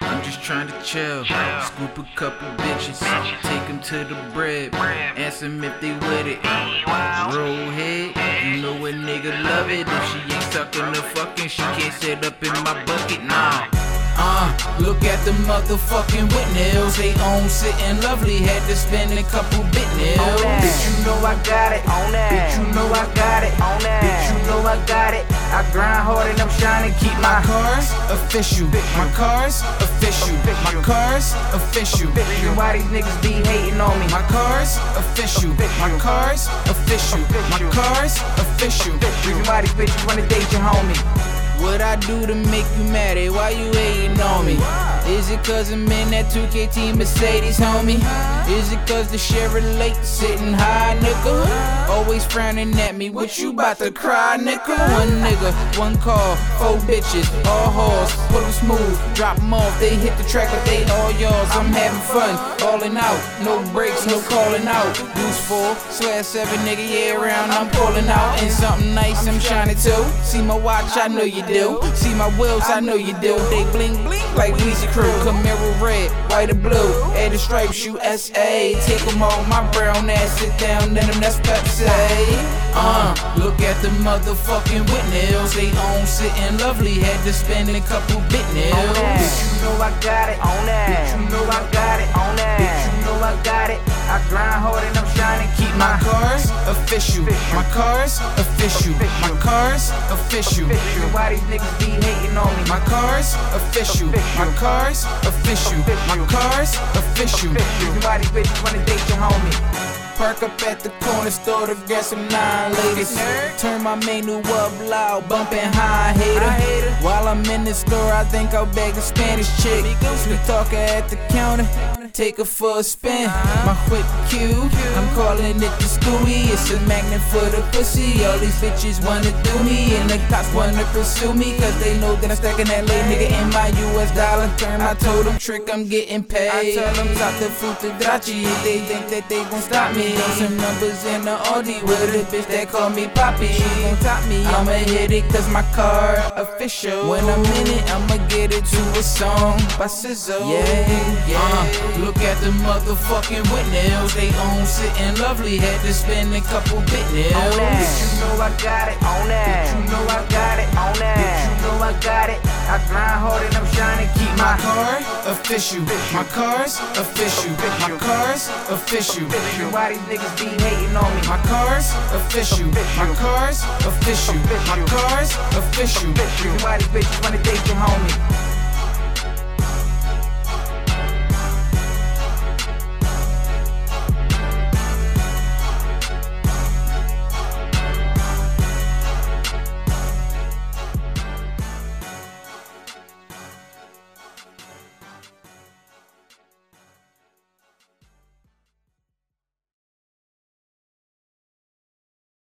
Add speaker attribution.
Speaker 1: I'm just trying to chill. Scoop a couple bitches, take them to the bread. Ask them if they with it. Roll head, you know a nigga love it. If she ain't sucking the fucking, she can't sit up in my bucket, nah. Uh, look at the motherfucking Whitnells. They own sitting lovely. Had to spend a couple bit nails.
Speaker 2: Bitch, you know I got it.
Speaker 3: On that.
Speaker 2: Bitch, hard and Keep
Speaker 1: My cars official. My cars official. My cars official.
Speaker 2: Reason why these niggas be hating on me.
Speaker 1: My cars official. My cars official. My cars official.
Speaker 2: Reason why these bitches wanna date your homie.
Speaker 1: What I do to make you mad? Hey, why you hating on me? Is it cause I'm in that 2K team Mercedes, homie? Is it cause the Chevrolet sitting high, nigga? Always frowning at me, what you about to cry, nigga? One nigga, one car, four bitches, all hoes, pull them smooth, drop 'em off, they hit the track, but they all yours. I'm having fun, balling out, no breaks, no calling out. Use four, slash seven, nigga, yeah, around, I'm pulling out. And something nice, I'm shining too. See my watch, I know you do. See my wheels, I know you do. They bling bling like Weezy Crew. Camaro red, white and blue. Add the stripes, USA. Take them all, my brown ass, sit down, then them that's Pepsi. Uh, look at the motherfucking Whitnells. They own sitting lovely. Had to spend a couple bit nails.
Speaker 2: Bitch, you know I got it.
Speaker 3: On that.
Speaker 2: Bitch, you know I got it.
Speaker 3: On that.
Speaker 2: Bitch, you know I got it. I grind hard and I'm shining. Keep
Speaker 1: My cars official. My cars official. My cars official.
Speaker 2: Why these niggas be hating on me.
Speaker 1: My cars official. My cars official. My cars official.
Speaker 2: These bitches wanna date your homie.
Speaker 1: Park up at the corner store to get some nine ladies. Turn my menu up loud, bumping high hater. While I'm in the store, I think I'll beg a Spanish chick. Sweet talker at the counter, take her for a spin. Uh-huh. My quick cue, I'm calling it the Stewie. It's a magnet for the pussy. All these bitches wanna do me, and the cops wanna pursue me. Cause they know that I'm stacking that late nigga in my US dollar. Turn my totem trick, I'm getting paid. I tell them stop the fruit to Dachi. If they think that they gon' stop me, on some numbers in the Audi with a bitch that call me Poppy. She gon' top me, I'ma hit it cause my car official. When I'm in it, I'ma get it to a song by SZA. Yeah, yeah. Uh, look at the motherfucking Whitnells. They own sitting lovely. Had to spend a couple bit
Speaker 2: Bitch,
Speaker 1: nails.
Speaker 2: you know I got it.
Speaker 3: On that.
Speaker 2: Bitch, you know I got it.
Speaker 3: On that.
Speaker 2: Bitch, you know I got it. I grind hard and I'm shining.
Speaker 1: My car official. My car's official. My car's official.
Speaker 2: Why these niggas be hating on me.
Speaker 1: My car's official. My car's official. My car's official.
Speaker 2: Why these bitches wanna date your homie.